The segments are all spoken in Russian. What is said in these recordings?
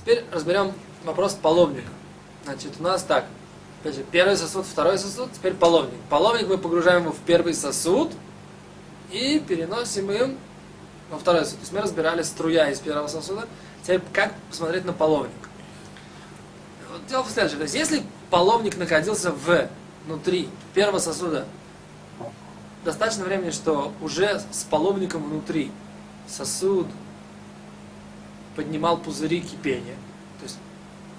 Теперь разберем вопрос половника. Значит, у нас так. Опять же, первый сосуд, второй сосуд, теперь половник. Половник мы погружаем его в первый сосуд и переносим им во второй сосуд. То есть мы разбирали струя из первого сосуда. Теперь как посмотреть на половник? Вот дело в следующем. То есть если половник находился в, внутри первого сосуда достаточно времени, что уже с половником внутри сосуд поднимал пузыри кипения. То есть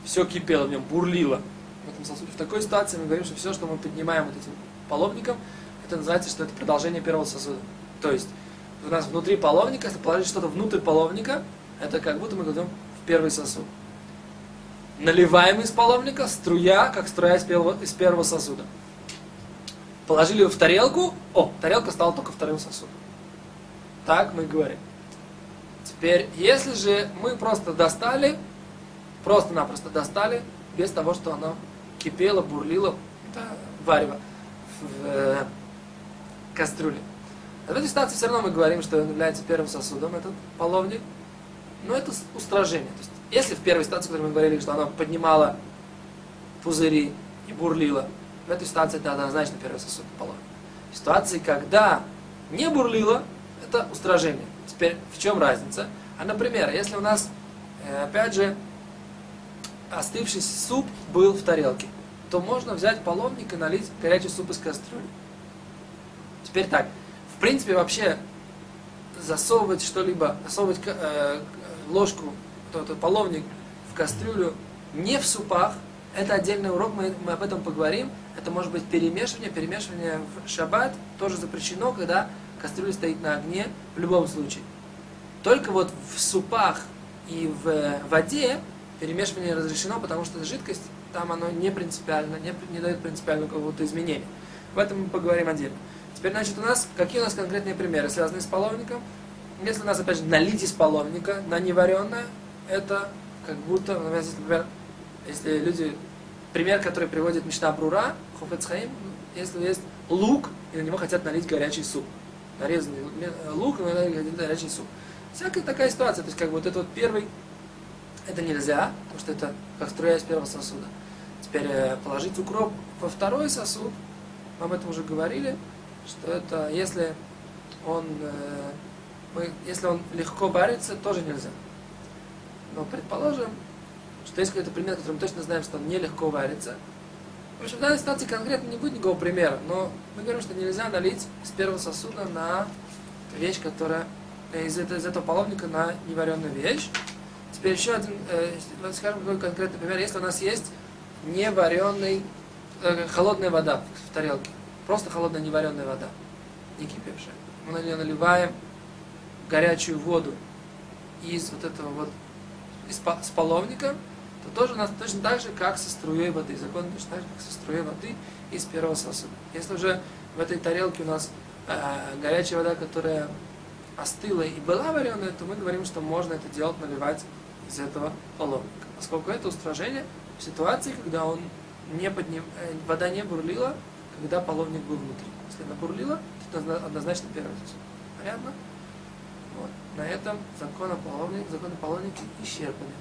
все кипело в нем, бурлило в этом сосуде. В такой ситуации мы говорим, что все, что мы поднимаем вот этим половником, это называется, что это продолжение первого сосуда. То есть у нас внутри половника, если положить что-то внутрь половника, это как будто мы кладем в первый сосуд. Наливаем из половника, струя, как струя из первого, из первого сосуда. Положили ее в тарелку, о, тарелка стала только вторым сосудом. Так мы говорим. Теперь, если же мы просто достали, просто-напросто достали, без того, что оно кипело, бурлило, да, варево в э, кастрюле. В этой ситуации все равно мы говорим, что он является первым сосудом, этот половник. Но это устражение. То есть, если в первой ситуации, в которой мы говорили, что оно поднимало пузыри и бурлило, в этой ситуации это однозначно первый сосуд половник. В ситуации, когда не бурлило, это устражение. Теперь в чем разница? А, например, если у нас, э, опять же, остывший суп был в тарелке, то можно взять половник и налить горячий суп из кастрюли. Теперь так, в принципе, вообще засовывать что-либо, засовывать э, ложку, тот, тот половник в кастрюлю не в супах, это отдельный урок, мы, мы об этом поговорим. Это может быть перемешивание. Перемешивание в шаббат тоже запрещено, когда кастрюля стоит на огне в любом случае. Только вот в супах и в воде перемешивание разрешено, потому что жидкость, там оно не принципиально, не, не дает принципиального какого-то изменения. В этом мы поговорим отдельно. Теперь, значит, у нас, какие у нас конкретные примеры, связанные с половником? Если у нас, опять же, налить из половника на невареное, это как будто, например, если люди, пример, который приводит Мишна Брура, Хофецхаим, если есть лук, и на него хотят налить горячий суп. Нарезанный лук, и налить горячий суп. Всякая такая ситуация, то есть как бы вот это вот первый, это нельзя, потому что это как струя из первого сосуда. Теперь э, положить укроп во второй сосуд, мы об этом уже говорили, что это если он, э, мы, если он легко варится, тоже нельзя. Но предположим, что есть какой-то пример, который мы точно знаем, что он нелегко варится. В общем, в данной ситуации конкретно не будет никакого примера, но мы говорим, что нельзя налить из первого сосуда на вещь, которая э, из, из этого половника на невареную вещь. Теперь еще один, э, скажем, какой конкретный пример. Если у нас есть невареный, э, холодная вода в тарелке, просто холодная невареная вода, не кипевшая. Мы на нее наливаем горячую воду из вот этого вот, из, с половника, то тоже у нас точно так же, как со струей воды. Закон точно так же, как со струей воды из первого сосуда. Если уже в этой тарелке у нас э, горячая вода, которая остыла и была вареная, то мы говорим, что можно это делать, наливать из этого половника. Поскольку это устражение в ситуации, когда он не подним, э, вода не бурлила, когда половник был внутри. Если она бурлила, то это однозначно первый сосуд. Понятно? Вот. На этом закон о половнике, закон о половнике исчерпаны.